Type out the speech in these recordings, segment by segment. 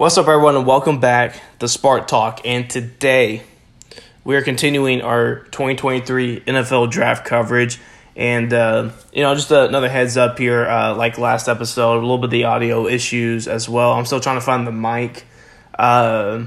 What's up, everyone, and welcome back to Spark Talk. And today we are continuing our 2023 NFL draft coverage. And, uh, you know, just another heads up here, uh, like last episode, a little bit of the audio issues as well. I'm still trying to find the mic. Uh,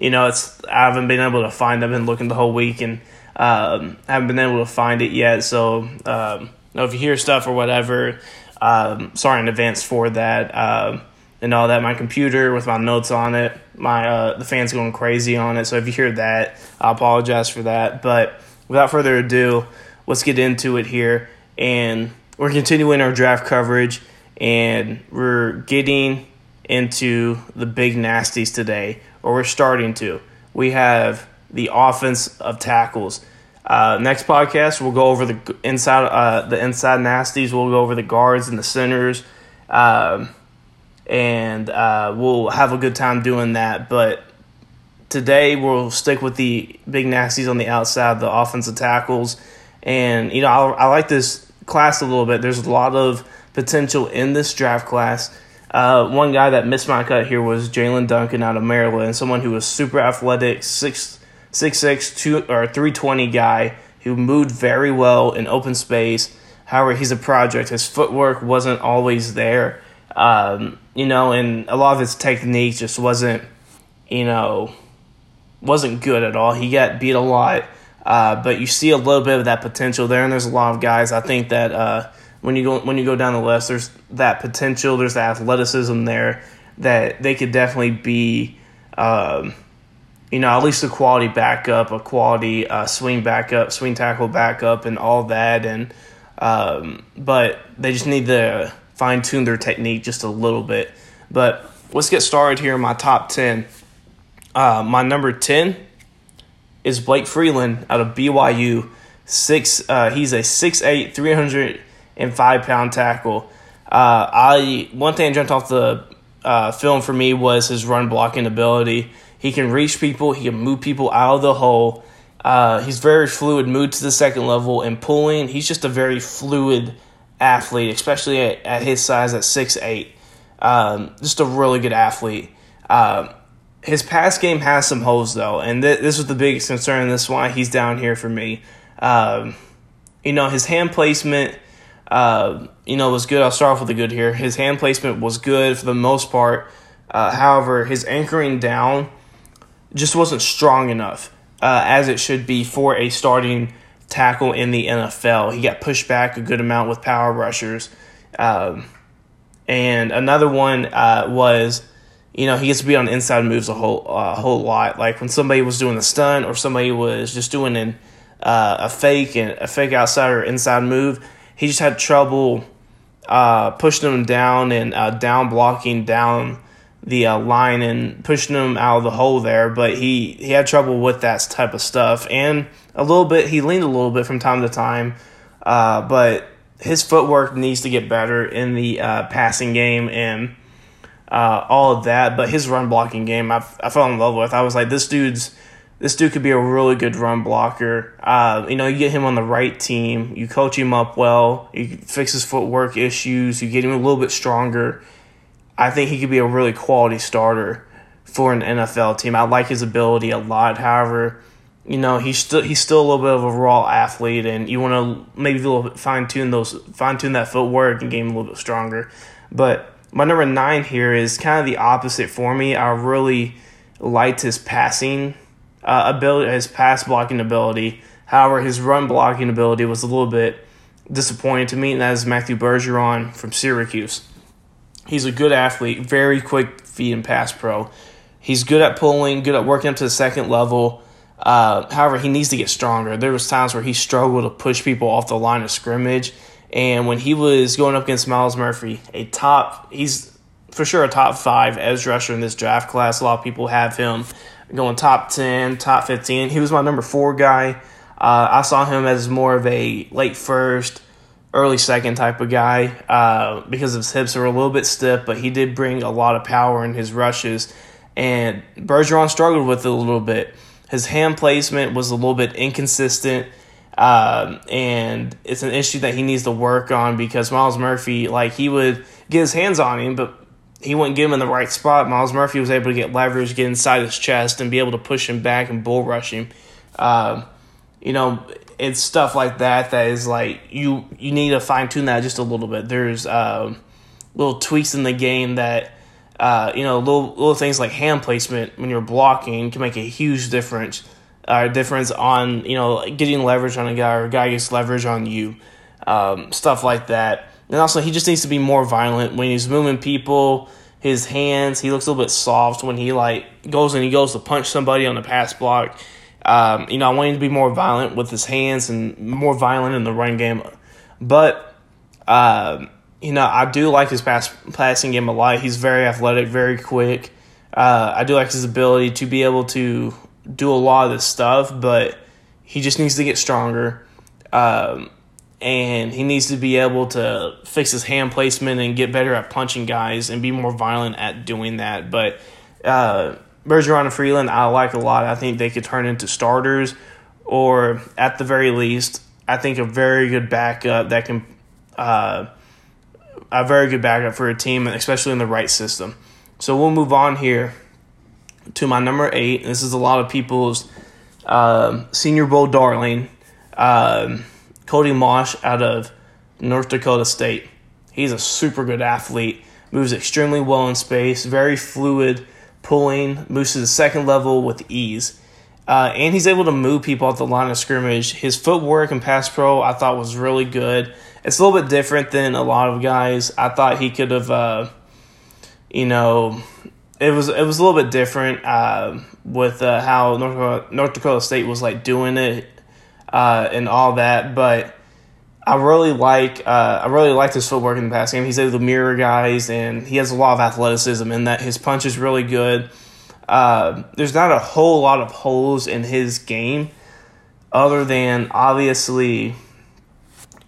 you know, it's I haven't been able to find. I've been looking the whole week and um, haven't been able to find it yet. So, um, if you hear stuff or whatever, um, sorry in advance for that. Um, and all that. My computer with my notes on it, my uh, the fans going crazy on it. So if you hear that, I apologize for that. But without further ado, let's get into it here. And we're continuing our draft coverage, and we're getting into the big nasties today, or we're starting to. We have the offensive tackles. Uh, next podcast, we'll go over the inside, uh, the inside nasties. We'll go over the guards and the centers. Um, and uh, we'll have a good time doing that. But today we'll stick with the big nasties on the outside, the offensive tackles, and you know I, I like this class a little bit. There's a lot of potential in this draft class. Uh, one guy that missed my cut here was Jaelyn Duncan out of Maryland, someone who was super athletic, six six six two or three twenty guy who moved very well in open space. However, he's a project. His footwork wasn't always there. Um, you know, and a lot of his technique just wasn't, you know, wasn't good at all. He got beat a lot, uh, but you see a little bit of that potential there, and there's a lot of guys. I think that uh, when you go when you go down the list, there's that potential, there's the athleticism there that they could definitely be, um, you know, at least a quality backup, a quality uh, swing backup, swing tackle backup, and all that, and um, but they just need the fine tune their technique just a little bit. But let's get started here in my top 10. Uh, my number 10 is Blake Freeland out of BYU. Six, uh, he's a 6'8, 305 pound tackle. Uh, I one thing jumped off the uh, film for me was his run blocking ability. He can reach people, he can move people out of the hole. Uh, he's very fluid, move to the second level and pulling. He's just a very fluid athlete, especially at, at his size at six eight. Um, just a really good athlete. Um, his pass game has some holes though, and th- this was the biggest concern. This is why he's down here for me. Um, you know, his hand placement, uh, you know, was good. I'll start off with the good here. His hand placement was good for the most part. Uh, however, his anchoring down just wasn't strong enough uh, as it should be for a starting tackle in the NFL. He got pushed back a good amount with power rushers. Um, and another one uh, was, you know, he gets to be on inside moves a whole a whole lot. Like when somebody was doing a stunt or somebody was just doing an, uh, a fake and a fake outside or inside move, he just had trouble uh, pushing them down and uh, down blocking down the uh, line and pushing them out of the hole there. But he he had trouble with that type of stuff and a little bit. He leaned a little bit from time to time, uh, but his footwork needs to get better in the uh, passing game and uh, all of that. But his run blocking game, I, I fell in love with. I was like, this dude's this dude could be a really good run blocker. Uh, you know, you get him on the right team, you coach him up well, you fix his footwork issues, you get him a little bit stronger. I think he could be a really quality starter for an NFL team. I like his ability a lot. However, you know he's still he's still a little bit of a raw athlete, and you want to maybe a little fine tune those fine tune that footwork and him a little bit stronger. But my number nine here is kind of the opposite for me. I really liked his passing uh, ability, his pass blocking ability. However, his run blocking ability was a little bit disappointing to me, and that is Matthew Bergeron from Syracuse. He's a good athlete, very quick feet and pass pro. He's good at pulling, good at working up to the second level. Uh, however, he needs to get stronger. There was times where he struggled to push people off the line of scrimmage, and when he was going up against Myles Murphy, a top, he's for sure a top five edge rusher in this draft class. A lot of people have him going top ten, top fifteen. He was my number four guy. Uh, I saw him as more of a late first, early second type of guy uh, because his hips are a little bit stiff, but he did bring a lot of power in his rushes. And Bergeron struggled with it a little bit. His hand placement was a little bit inconsistent, um, and it's an issue that he needs to work on because Myles Murphy, like he would get his hands on him, but he wouldn't get him in the right spot. Myles Murphy was able to get leverage, get inside his chest, and be able to push him back and bull rush him. Uh, you know, it's stuff like that that is like you you need to fine tune that just a little bit. There's uh, little tweaks in the game that uh, you know little little things like hand placement when you're blocking can make a huge difference. Uh, difference on you know getting leverage on a guy or a guy gets leverage on you, um, stuff like that. And also he just needs to be more violent when he's moving people. His hands, he looks a little bit soft when he like goes and he goes to punch somebody on the pass block um, you know, I want him to be more violent with his hands and more violent in the run game. But, uh, you know, I do like his pass, passing game a lot. He's very athletic, very quick. Uh, I do like his ability to be able to do a lot of this stuff, but he just needs to get stronger. Um, and he needs to be able to fix his hand placement and get better at punching guys and be more violent at doing that. But, uh, Bergeron and Freeland, I like a lot. I think they could turn into starters, or at the very least, I think a very good backup that can, uh, a very good backup for a team, especially in the right system. So we'll move on here to my number eight. This is a lot of people's um, Senior Bowl darling, um, Cody Mauch out of North Dakota State. He's a super good athlete, moves extremely well in space, very fluid pulling, moves to the second level with ease. Uh, and he's able to move people at the line of scrimmage. His footwork and pass pro, I thought was really good. It's a little bit different than a lot of guys. I thought he could have, uh, you know, it was it was a little bit different uh, with uh, how North Dakota, North Dakota State was like doing it uh, and all that. But I really like uh, I really like his footwork in the past game. He's able to mirror guys, and he has a lot of athleticism in that. His punch is really good. Uh, there's not a whole lot of holes in his game, other than obviously,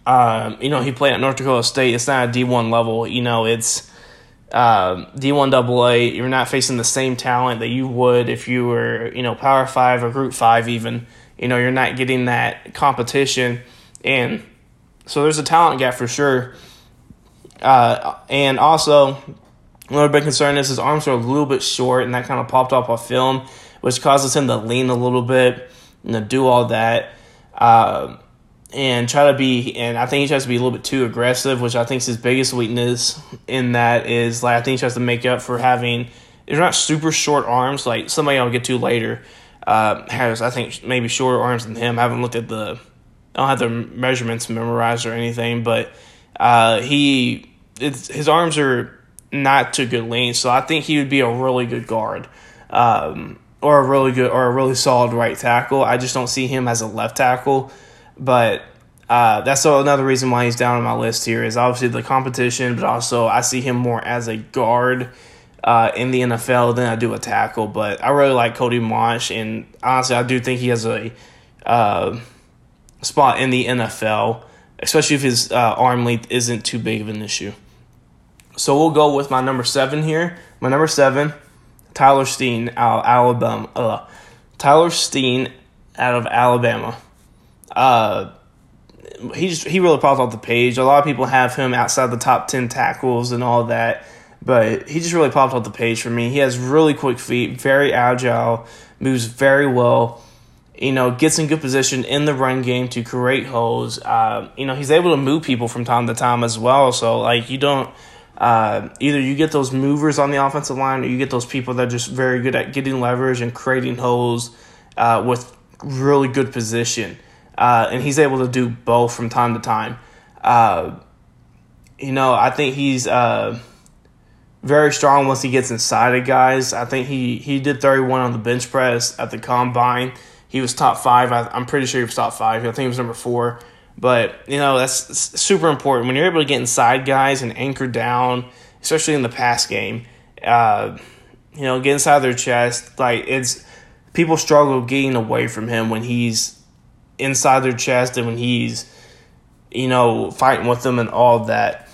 um, you know, he played at North Dakota State. It's not a D1 level. You know, it's um, D1 AA. You're not facing the same talent that you would if you were, you know, Power Five or Group Five. Even, you know, you're not getting that competition and so there's a talent gap for sure. Uh, and also, another big concern is his arms are a little bit short, and that kind of popped off on film, which causes him to lean a little bit and to do all that. Uh, and try to be, and I think he tries to be a little bit too aggressive, which I think is his biggest weakness. In that is like I think he tries to make up for having they're not super short arms. Like somebody I'll get to later uh, has I think maybe shorter arms than him. I haven't looked at the I don't have the measurements memorized or anything, but uh, he his arms are not too good length, so I think he would be a really good guard. Um, or a really good or a really solid right tackle. I just don't see him as a left tackle, but uh, that's another reason why he's down on my list here is obviously the competition, but also I see him more as a guard uh, in the NFL than I do a tackle. But I really like Cody Mauch, and honestly, I do think he has a uh, spot in the NFL, especially if his uh, arm length isn't too big of an issue. So we'll go with my number seven here. My number seven, Tyler Steen out of Alabama. Uh, Tyler Steen out of Alabama. Uh, he just, he really popped off the page. A lot of people have him outside the top ten tackles and all that, but he just really popped off the page for me. He has really quick feet, very agile, moves very well you know, gets in good position in the run game to create holes. Uh, you know, he's able to move people from time to time as well. So, like, you don't uh, either you get those movers on the offensive line or you get those people that are just very good at getting leverage and creating holes uh, with really good position. Uh, and he's able to do both from time to time. Uh, you know, I think he's uh, very strong once he gets inside of guys. I think he, he did 31 on the bench press at the combine. He was top five. I, am pretty sure he was top five. I think he was number four. But, you know, that's super important. When you're able to get inside guys and anchor down, especially in the pass game, uh, you know, get inside their chest. Like, it's people struggle getting away from him when he's inside their chest and when he's, you know, fighting with them and all that.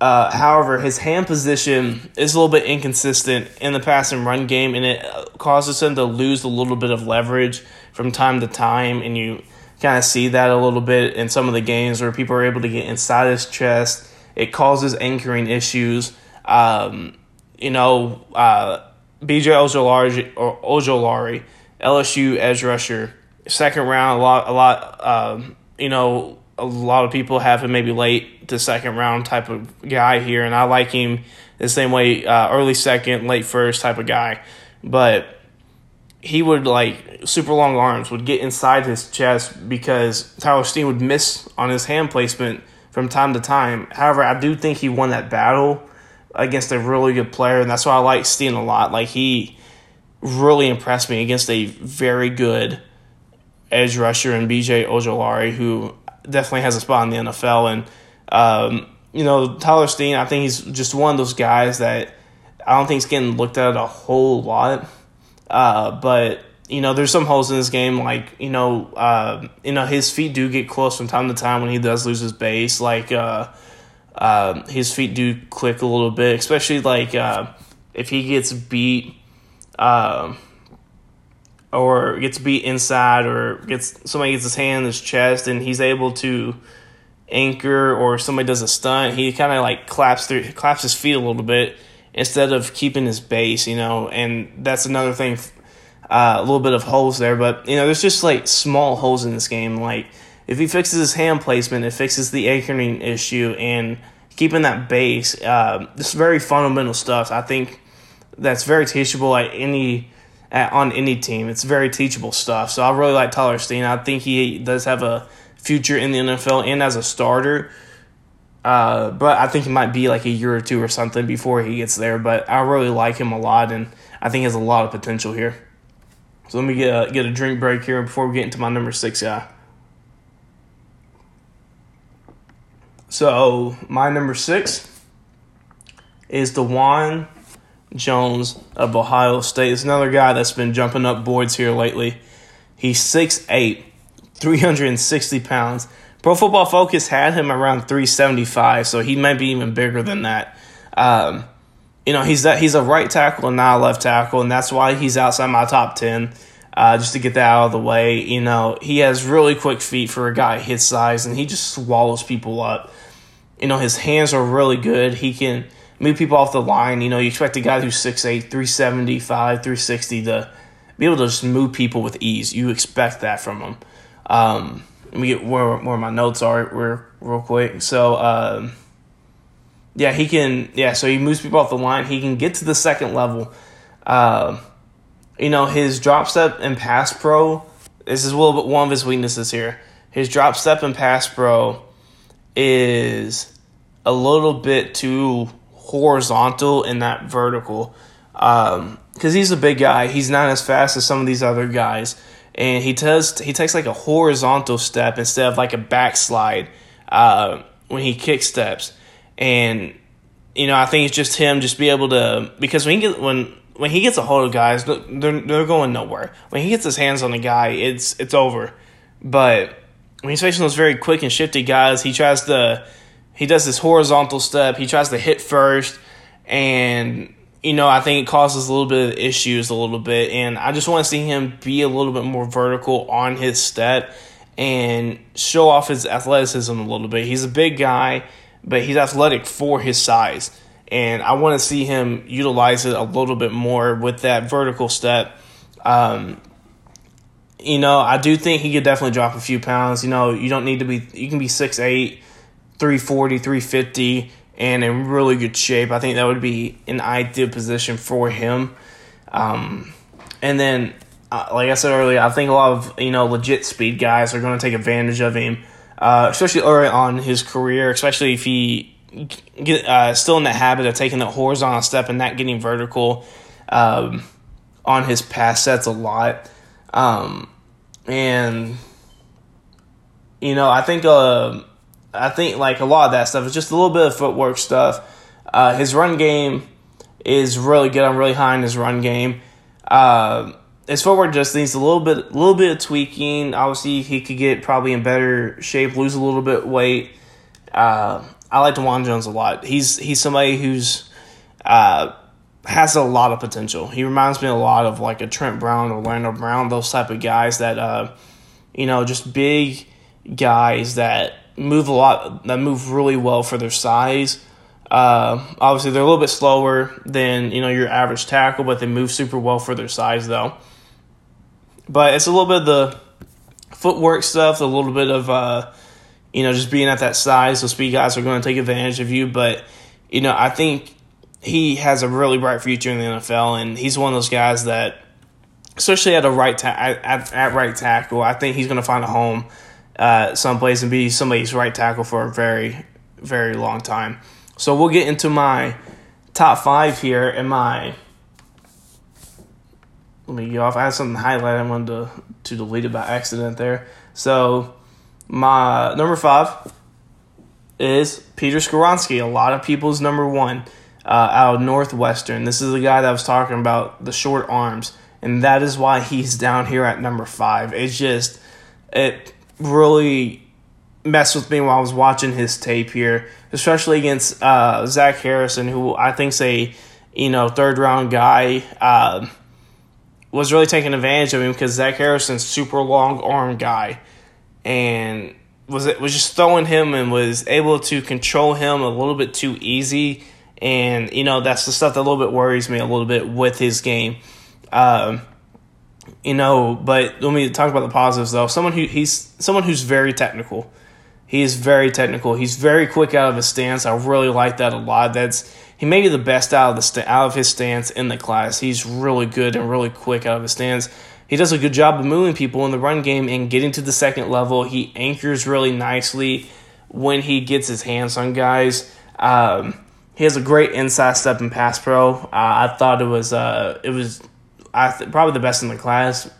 Uh, however, his hand position is a little bit inconsistent in the pass and run game, and it causes him to lose a little bit of leverage from time to time. And you kind of see that a little bit in some of the games where people are able to get inside his chest. It causes anchoring issues. Um, you know, uh, BJ Ojulari, or Ojulari, LSU edge rusher, second round. A lot, a lot. Um, you know, a lot of people have him maybe late to second round type of guy here, and I like him the same way, uh, early second, late first type of guy. But he would like super long arms would get inside his chest because Tyler Steen would miss on his hand placement from time to time. However, I do think he won that battle against a really good player, and that's why I like Steen a lot. Like he really impressed me against a very good edge rusher and BJ Ojulari, who definitely has a spot in the NFL. And um, you know, Tyler Steen, I think he's just one of those guys that I don't think he's getting looked at a whole lot. Uh, but you know, there's some holes in this game. Like you know, uh, you know, his feet do get close from time to time when he does lose his base. Like uh, uh, his feet do click a little bit, especially like uh, if he gets beat. Uh, or gets beat inside, or gets somebody gets his hand in his chest, and he's able to anchor, or somebody does a stunt, he kind of like claps through, claps his feet a little bit instead of keeping his base, you know, and that's another thing uh, a little bit of holes there, but you know, there's just like small holes in this game. Like if he fixes his hand placement, it fixes the anchoring issue and keeping that base. Uh, this very fundamental stuff. I think that's very teachable at any at, on any team. It's very teachable stuff. So I really like Tyler Steen. I think he does have a future in the NFL and as a starter. Uh, but I think he might be like a year or two or something before he gets there. But I really like him a lot, and I think he has a lot of potential here. So let me get a, get a drink break here before we get into my number six guy. So my number six is Dawand Jones of Ohio State. It's another guy that's been jumping up boards here lately. He's 6'8", 360 pounds. Pro Football Focus had him around 375, so he might be even bigger than that. Um, you know, he's that he's a right tackle and not a left tackle, and that's why he's outside my top ten. Uh, just to get that out of the way, you know, he has really quick feet for a guy his size, and he just swallows people up. You know, his hands are really good. He can move people off the line. You know, you expect a guy who's 6'8", 375, 360 to be able to just move people with ease. You expect that from him. Um, let me get where, where my notes are real, real quick. So, um, yeah, he can. Yeah, so he moves people off the line. He can get to the second level. Uh, you know, his drop step and pass pro. This is a little bit one of his weaknesses here. His drop step and pass pro is a little bit too horizontal and not vertical. Because um, he's a big guy, he's not as fast as some of these other guys, and he does he takes like a horizontal step instead of like a backslide uh, when he kick steps. And you know I think it's just him just be able to because when he get when when he gets a hold of guys they're they're going nowhere. When he gets his hands on a guy it's it's over. But when he's facing those very quick and shifty guys he tries to he does this horizontal step he tries to hit first and you know I think it causes a little bit of issues a little bit and I just want to see him be a little bit more vertical on his step and show off his athleticism a little bit he's a big guy but he's athletic for his size. And I want to see him utilize it a little bit more with that vertical step. Um, you know, I do think he could definitely drop a few pounds. You know, you don't need to be, you can be 6'8, 340, 350, and in really good shape. I think that would be an ideal position for him. Um, and then, uh, like I said earlier, I think a lot of, you know, legit speed guys are going to take advantage of him uh, especially early on his career, especially if he get uh, still in the habit of taking the horizontal step and not getting vertical um, on his pass sets a lot. Um, and you know, I think uh, I think like a lot of that stuff is just a little bit of footwork stuff. Uh, his run game is really good. I'm really high in his run game. Uh, his footwork just needs a little bit, a little bit of tweaking. Obviously, he could get probably in better shape, lose a little bit weight. Uh, I like Dawand Jones a lot. He's he's somebody who's uh, has a lot of potential. He reminds me a lot of like a Trent Brown or Orlando Brown, those type of guys that uh, you know, just big guys that move a lot, that move really well for their size. Uh, obviously, they're a little bit slower than you know your average tackle, but they move super well for their size, though. But it's a little bit of the footwork stuff, a little bit of uh, you know just being at that size. So speed guys are going to take advantage of you, but you know I think he has a really bright future in the NFL, and he's one of those guys that, especially at a right ta- at, at right tackle, I think he's going to find a home uh, someplace and be somebody's right tackle for a very very long time. So we'll get into my top five here and my. Let me get off. I had something highlighted. I wanted to, to delete it by accident there. So my number five is Peter Skoronski. A lot of people's number one uh, out of Northwestern. This is the guy that I was talking about, the short arms. And that is why he's down here at number five. It's just, it really messed with me while I was watching his tape here, especially against uh, Zach Harrison, who I think's a you know third round guy. Uh, was really taking advantage of him because Zach Harrison's super long arm guy, and was it was just throwing him and was able to control him a little bit too easy. And you know that's the stuff that a little bit worries me a little bit with his game. Um, you know, but let me talk about the positives though. Someone who he's someone who's very technical. He is very technical. He's very quick out of his stance. I really like that a lot. That's he may be the best out of the st- out of his stance in the class. He's really good and really quick out of his stance. He does a good job of moving people in the run game and getting to the second level. He anchors really nicely when he gets his hands on guys. Um, he has a great inside step in pass pro. Uh, I thought it was uh, it was I th- probably the best in the class.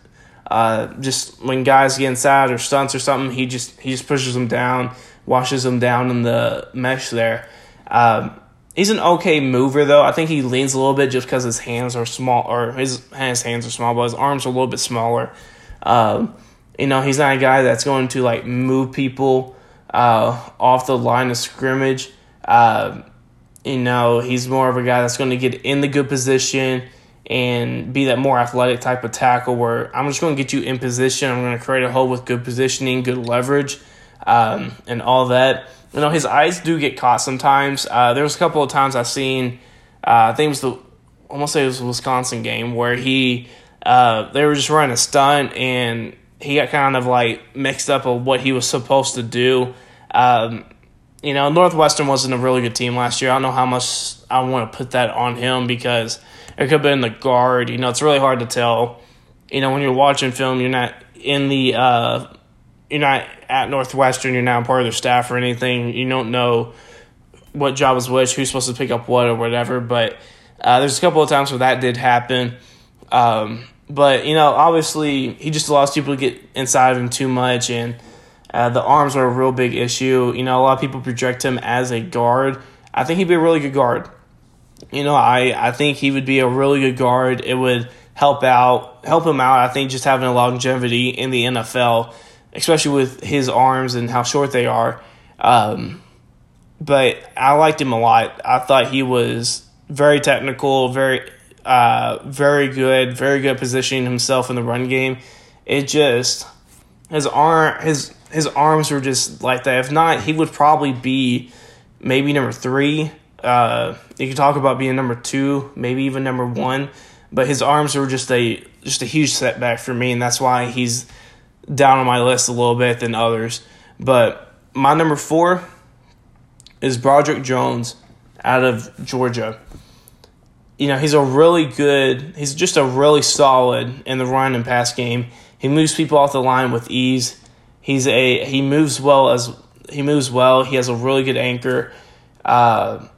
Uh, just when guys get inside or stunts or something, he just he just pushes them down, washes them down in the mesh there. Um, he's an okay mover though. I think he leans a little bit just because his hands are small, or his his hands are small, but his arms are a little bit smaller. Um, you know, he's not a guy that's going to like move people uh, off the line of scrimmage. Uh, you know, he's more of a guy that's going to get in the good position and be that more athletic type of tackle where I'm just going to get you in position. I'm going to create a hole with good positioning, good leverage, um, and all that. You know, his eyes do get caught sometimes. Uh, there was a couple of times I've seen, uh, I think it was the, almost say it was Wisconsin game where he, uh, they were just running a stunt and he got kind of like mixed up of what he was supposed to do. Um, you know, Northwestern wasn't a really good team last year. I don't know how much I want to put that on him because it could have been the guard. You know, it's really hard to tell. You know, when you're watching film, you're not in the uh, you're not at Northwestern. You're not part of their staff or anything. You don't know what job is which, who's supposed to pick up what or whatever. But uh, there's a couple of times where that did happen. Um, but you know, obviously, he just allows people to get inside of him too much, and uh, the arms are a real big issue. You know, a lot of people project him as a guard. I think he'd be a really good guard you know, I, I think he would be a really good guard. It would help out help him out. I think just having a longevity in the NFL, especially with his arms and how short they are. Um, but I liked him a lot. I thought he was very technical, very uh, very good, very good positioning himself in the run game. It just his arm his his arms were just like that. If not, he would probably be maybe number three uh, you can talk about being number two, maybe even number one, but his arms were just a just a huge setback for me, and that's why he's down on my list a little bit than others. But my number four is Broderick Jones out of Georgia. You know, he's a really good, he's just a really solid in the run and pass game. He moves people off the line with ease. He's a he moves well as he moves well. He has a really good anchor. Uh,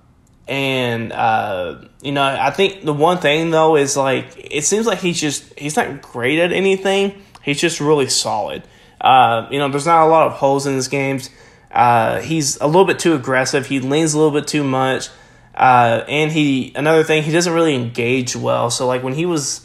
and uh, you know, I think the one thing though is like it seems like he's just he's not great at anything. He's just really solid. Uh, you know, there's not a lot of holes in his games. Uh, he's a little bit too aggressive. He leans a little bit too much. Uh, and he another thing, he doesn't really engage well. So like when he was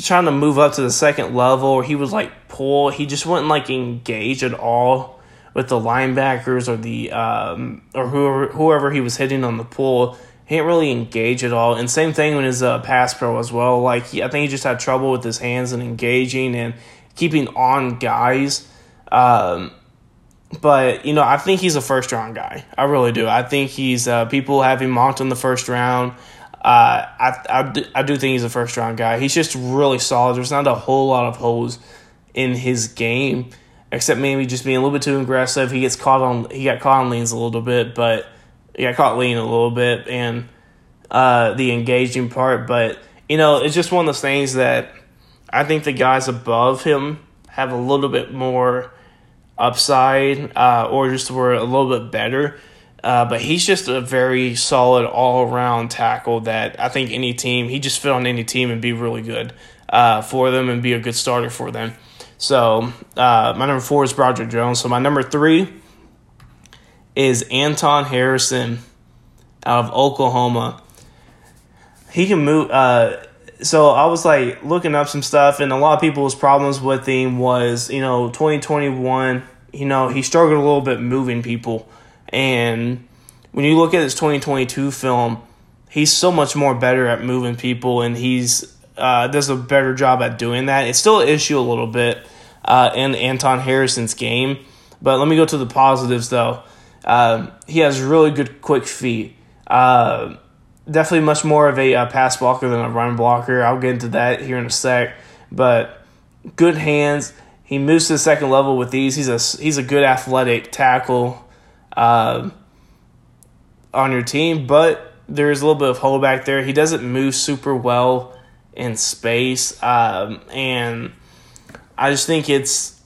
trying to move up to the second level, or he was like pull, he just wouldn't like engage at all with the linebackers or the um, or whoever whoever he was hitting on the pull. He didn't really engage at all. And same thing with his uh, pass pro as well. Like he, I think he just had trouble with his hands and engaging and keeping on guys. Um, but you know, I think he's a first round guy. I really do. I think he's uh, people have him mocked in the first round. Uh, I, I, I do think he's a first round guy. He's just really solid. There's not a whole lot of holes in his game, except maybe just being a little bit too aggressive. He gets caught on he got caught on leans a little bit, but he got caught leaning a little bit and uh, the engaging part. But you know, it's just one of those things that I think the guys above him have a little bit more upside uh, or just were a little bit better. Uh, but he's just a very solid all around tackle that I think any team, he just fit on any team and be really good uh, for them and be a good starter for them. So uh, my number four is Broderick Jones. So my number three is Anton Harrison out of Oklahoma. He can move. Uh, so I was like looking up some stuff, and a lot of people's problems with him was, you know, 2021, you know, he struggled a little bit moving people. And when you look at his 2022 film, he's so much more better at moving people, and he's uh, does a better job at doing that. It's still an issue a little bit uh, in Anton Harrison's game, but let me go to the positives though. Uh, he has really good quick feet. Uh, definitely much more of a uh, pass blocker than a run blocker. I'll get into that here in a sec. But good hands. He moves to the second level with these. He's a he's a good athletic tackle uh, on your team, but there's a little bit of hold back there. He doesn't move super well in space, um, and I just think it's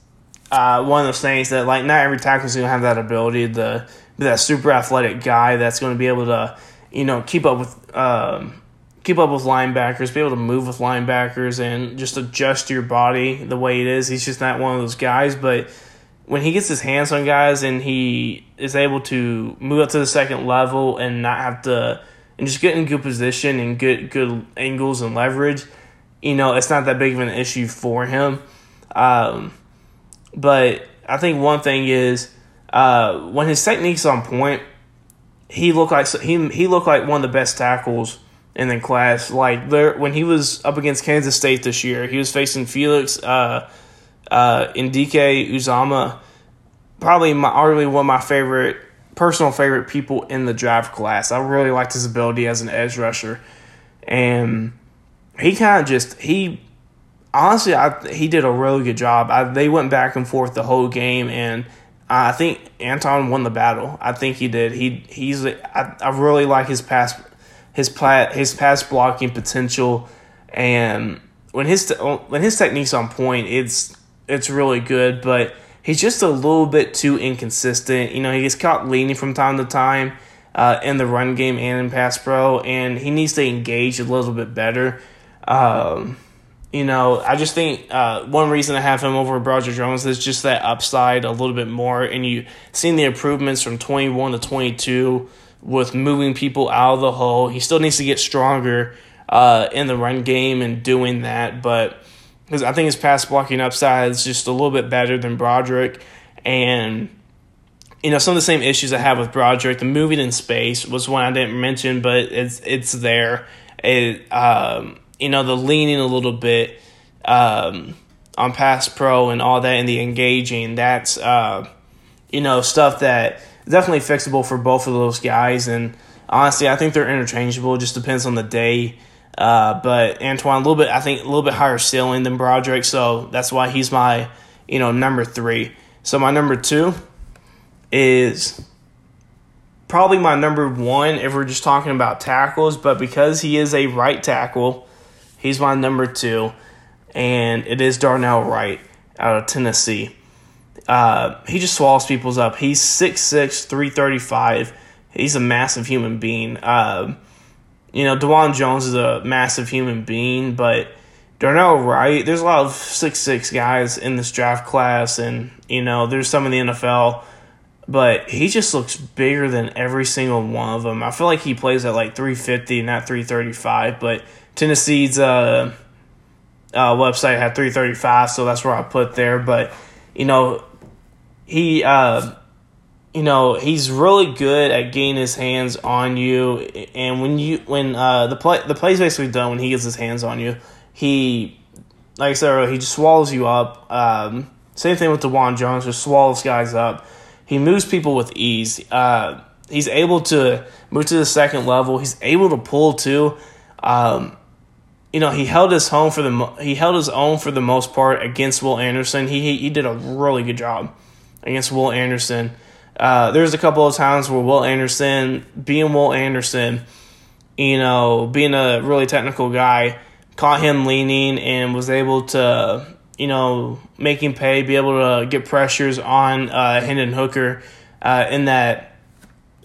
uh, one of those things that like not every tackle is going to have that ability to be that super athletic guy that's going to be able to you know, keep up with um, keep up with linebackers, be able to move with linebackers, and just adjust your body the way it is. He's just not one of those guys. But when he gets his hands on guys and he is able to move up to the second level and not have to and just get in good position and good good angles and leverage, you know, it's not that big of an issue for him. Um, but I think one thing is uh, when his technique's on point, he looked like he he looked like one of the best tackles in the class. Like there, when he was up against Kansas State this year, he was facing Felix uh, uh, Uzomah, probably my arguably one of my favorite personal favorite people in the draft class. I really liked his ability as an edge rusher, and he kind of just he honestly I he did a really good job. I, they went back and forth the whole game and I think Anton won the battle. I think he did. He he's I, I really like his pass his plat his pass blocking potential, and when his when his technique's on point, it's it's really good. But he's just a little bit too inconsistent. You know, he gets caught leaning from time to time uh, in the run game and in pass pro, and he needs to engage a little bit better. Um, you know, I just think uh, one reason I have him over Broderick Jones is just that upside a little bit more, and you seen the improvements from twenty one to twenty two with moving people out of the hole. He still needs to get stronger uh, in the run game and doing that, but because I think his pass blocking upside is just a little bit better than Broderick, and you know some of the same issues I have with Broderick. The moving in space was one I didn't mention, but it's it's there. It um, you know, the leaning a little bit um, on pass pro and all that and the engaging, that's, uh, you know, stuff that definitely fixable for both of those guys. And honestly, I think they're interchangeable. It just depends on the day. Uh, but Antoine, a little bit, I think, a little bit higher ceiling than Broderick. So that's why he's my, you know, number three. So my number two is probably my number one if we're just talking about tackles, but because he is a right tackle, He's my number two, and it is Darnell Wright out of Tennessee. Uh, he just swallows people's up. He's 6'6", 335. He's a massive human being. Uh, you know, Dawand Jones is a massive human being, but Darnell Wright, there's a lot of six six guys in this draft class, and, you know, there's some in the NFL, but he just looks bigger than every single one of them. I feel like he plays at like 350, not 335, but – Tennessee's uh, uh, website had 335, so that's where I put there. But you know, he uh, you know he's really good at getting his hands on you, and when you when uh, the play the play's basically done when he gets his hands on you, he like I said earlier, he just swallows you up. Um, same thing with Dawand Jones, just swallows guys up. he moves people with ease. Uh, he's able to move to the second level. He's able to pull too. Um, you know, he held his home for the he held his own for the most part against Will Anderson. He he, he did a really good job against Will Anderson. Uh, there's a couple of times where Will Anderson, being Will Anderson, you know, being a really technical guy, caught him leaning and was able to, you know, make him pay, be able to get pressures on uh, Hendon Hooker uh, in that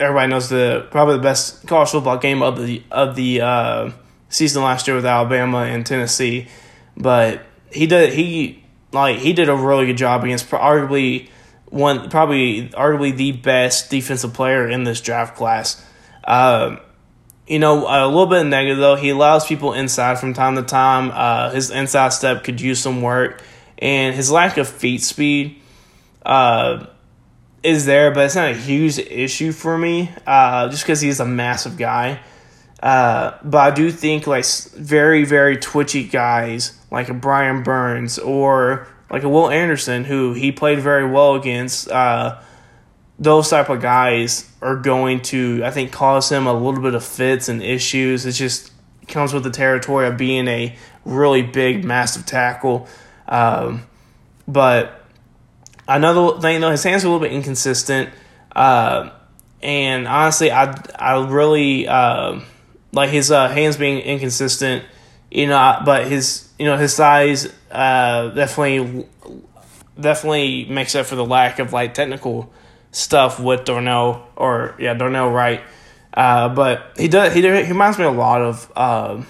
everybody knows the probably the best college football game of the of the uh, season last year with Alabama and Tennessee, but he did he like he did a really good job against arguably one probably arguably the best defensive player in this draft class. Um, you know, a little bit negative though. He allows people inside from time to time. Uh, his inside step could use some work, and his lack of feet speed uh, is there, but it's not a huge issue for me. Uh, just because he's a massive guy. Uh, but I do think like very very twitchy guys like a Brian Burns or like a Will Anderson, who he played very well against. Uh, those type of guys are going to, I think, cause him a little bit of fits and issues. It just comes with the territory of being a really big, massive tackle. Um, but another thing, though, his hands are a little bit inconsistent. Uh, and honestly, I I really uh, like his uh, hands being inconsistent. You know, but his you know his size uh, definitely definitely makes up for the lack of like technical stuff with Darnell or yeah Darnell Wright. Uh, but he does he, he reminds me a lot of uh,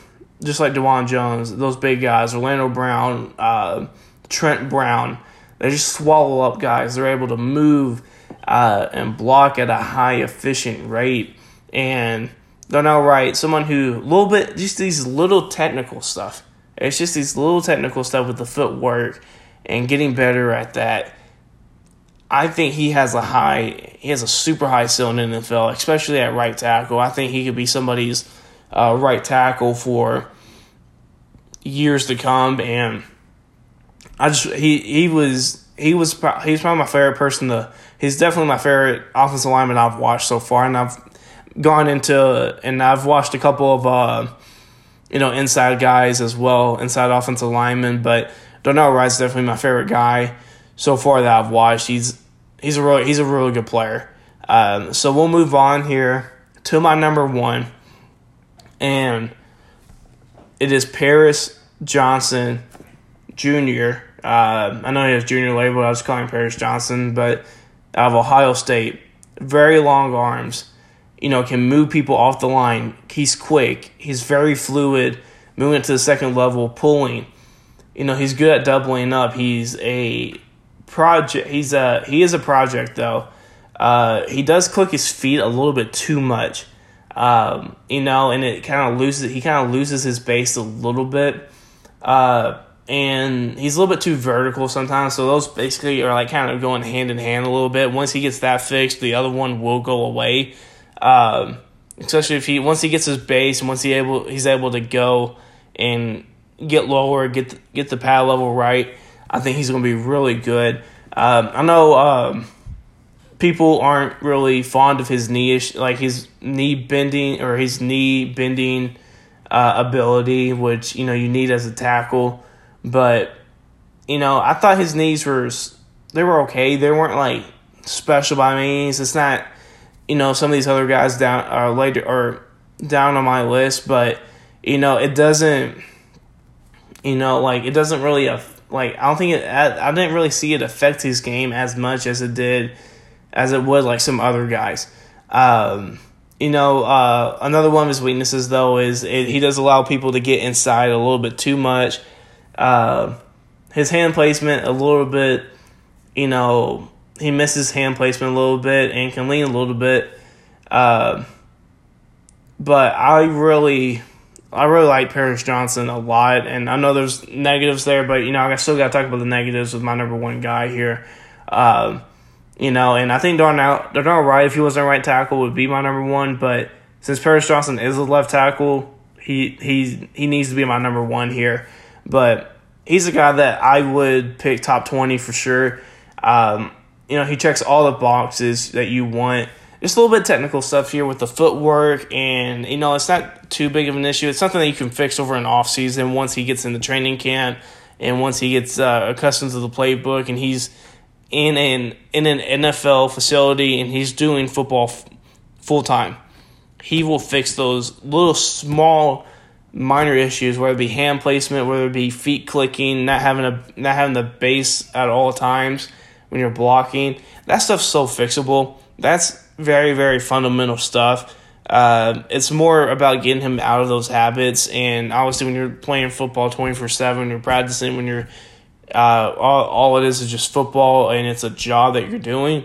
just like Dawand Jones, those big guys, Orlando Brown, uh, Trent Brown. They just swallow up guys. They're able to move uh, and block at a high efficient rate. And Darnell Wright, someone who a little bit just these little technical stuff it's just these little technical stuff with the footwork and getting better at that. I think he has a high, he has a super high ceiling in the NFL, especially at right tackle. I think he could be somebody's uh, right tackle for years to come. And I just he he was he was he's probably my favorite person to. He's definitely my favorite offensive lineman I've watched so far, and I've gone into and I've watched a couple of. Uh, you know, inside guys as well, inside offensive linemen. But Darnell Wright's definitely my favorite guy so far that I've watched. He's he's a really he's a really good player. Um, so we'll move on here to my number one, and it is Paris Johnson Jr. Uh, I know he has junior label. I was calling Paris Johnson, but out of Ohio State, very long arms you know, can move people off the line. He's quick. He's very fluid, moving to the second level, pulling. You know, he's good at doubling up. He's a project. He's a he is a project though. Uh, he does click his feet a little bit too much. Um, you know, and it kind of loses. He kind of loses his base a little bit. Uh, and he's a little bit too vertical sometimes. So those basically are like kind of going hand in hand a little bit. Once he gets that fixed, the other one will go away. Um, especially if he once he gets his base and once he able he's able to go and get lower, get the, get the pad level right. I think he's going to be really good. Um, I know um, people aren't really fond of his knee ish, like his knee bending or his knee bending uh, ability, which you know you need as a tackle. But you know, I thought his knees were they were okay. They weren't like special by means. It's not you know some of these other guys down are later or down on my list, but you know it doesn't. You know, like it doesn't really like I don't think it. I, I didn't really see it affect his game as much as it did, as it would like some other guys. Um, you know, uh, another one of his weaknesses though is it, he does allow people to get inside a little bit too much. Uh, his hand placement a little bit, you know, he misses hand placement a little bit and can lean a little bit. Uh, but I really, I really like Paris Johnson a lot, and I know there's negatives there, but you know I still got to talk about the negatives with my number one guy here. Uh, you know, and I think Darnell Darnell Wright, if he wasn't right tackle, would be my number one. But since Paris Johnson is a left tackle, he he he needs to be my number one here. But he's a guy that I would pick top twenty for sure. Um, you know, he checks all the boxes that you want. Just a little bit technical stuff here with the footwork, and you know, it's not too big of an issue. It's something that you can fix over an off season once he gets into training camp and once he gets uh, accustomed to the playbook and he's in an in an NFL facility and he's doing football f- full time. He will fix those little small minor issues, whether it be hand placement, whether it be feet clicking, not having a not having the base at all times when you're blocking. That stuff's so fixable. That's very, very fundamental stuff. Uh, it's more about getting him out of those habits. And obviously, when you're playing football 24 7, you're practicing, when you're uh, all, all it is is just football and it's a job that you're doing,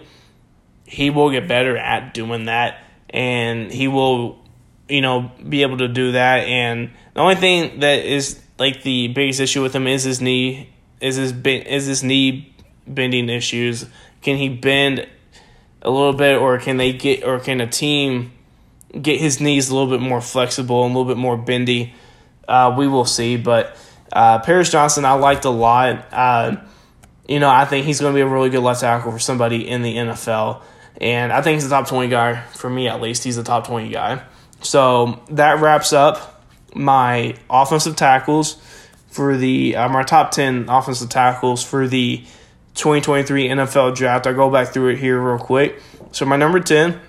he will get better at doing that. And he will, you know, be able to do that. And the only thing that is like the biggest issue with him is his knee, is his, is his knee bending issues. Can he bend a little bit, or can they get, or can a team get his knees a little bit more flexible and a little bit more bendy? Uh, we will see. But uh, Paris Johnson, I liked a lot. Uh, you know, I think he's going to be a really good left tackle for somebody in the NFL. And I think he's a top 20 guy, for me at least. He's a top 20 guy. So that wraps up my offensive tackles for the, uh, my top 10 offensive tackles for the 2023 NFL draft. I'll go back through it here real quick. So my number 10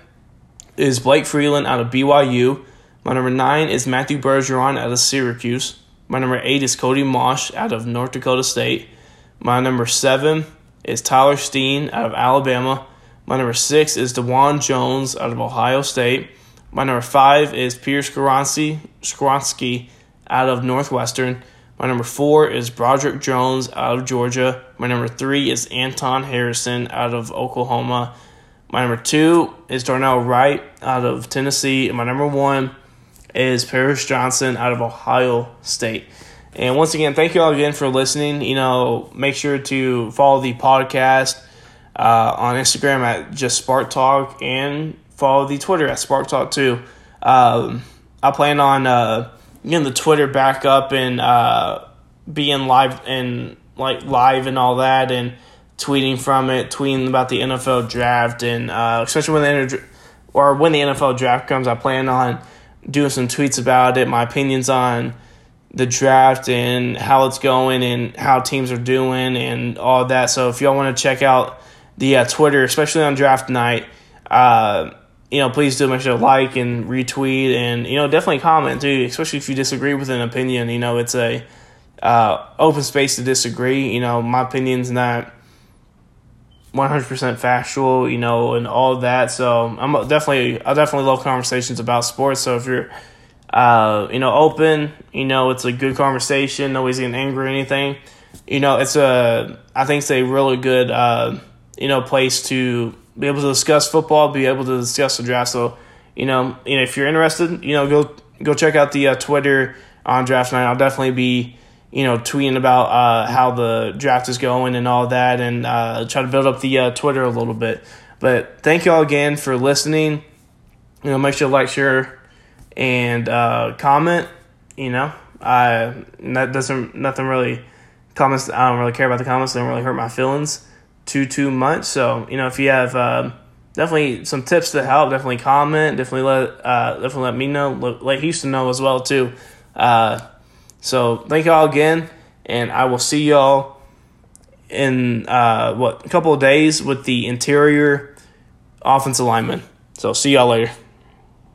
is Blake Freeland out of BYU. My number 9 is Matthew Bergeron out of Syracuse. My number 8 is Cody Mauch out of North Dakota State. My number 7 is Tyler Steen out of Alabama. My number 6 is Dawand Jones out of Ohio State. My number 5 is Pierce Skoronski out of Northwestern. My number four is Broderick Jones out of Georgia. My number three is Anton Harrison out of Oklahoma. My number two is Darnell Wright out of Tennessee. And my number one is Paris Johnson out of Ohio State. And once again, thank you all again for listening. You know, make sure to follow the podcast uh, on Instagram at just Spark Talk and follow the Twitter at Spark Talk too. Um, I plan on. Uh, getting the Twitter back up and uh, being live and like live and all that and tweeting from it, tweeting about the NFL draft and uh, especially when the or when the NFL draft comes, I plan on doing some tweets about it, my opinions on the draft and how it's going and how teams are doing and all that. So if y'all want to check out the uh, Twitter, especially on draft night, uh, you know, please do make sure to like and retweet and, you know, definitely comment too, especially if you disagree with an opinion. You know, it's a uh, open space to disagree. You know, my opinion's not 100% factual, you know, and all that. So I'm definitely, I definitely love conversations about sports. So if you're, uh, you know, open, you know, it's a good conversation. Nobody's getting angry or anything. You know, it's a, I think it's a really good, uh, you know, place to be able to discuss football, be able to discuss the draft. So, you know, you know, if you're interested, you know, go go check out the uh, Twitter on draft night. I'll definitely be, you know, tweeting about uh, how the draft is going and all that, and uh, try to build up the uh, Twitter a little bit. But thank you all again for listening. You know, make sure to like, share, and uh, comment. You know, I that doesn't nothing really comments. I don't really care about the comments. They don't really hurt my feelings too too much. So you know, if you have uh, definitely some tips to help, definitely comment. Definitely let uh, definitely let me know. Let, Houston know as well too. So thank y'all again, and I will see y'all in uh, what a couple of days with the interior offensive lineman. So see y'all later.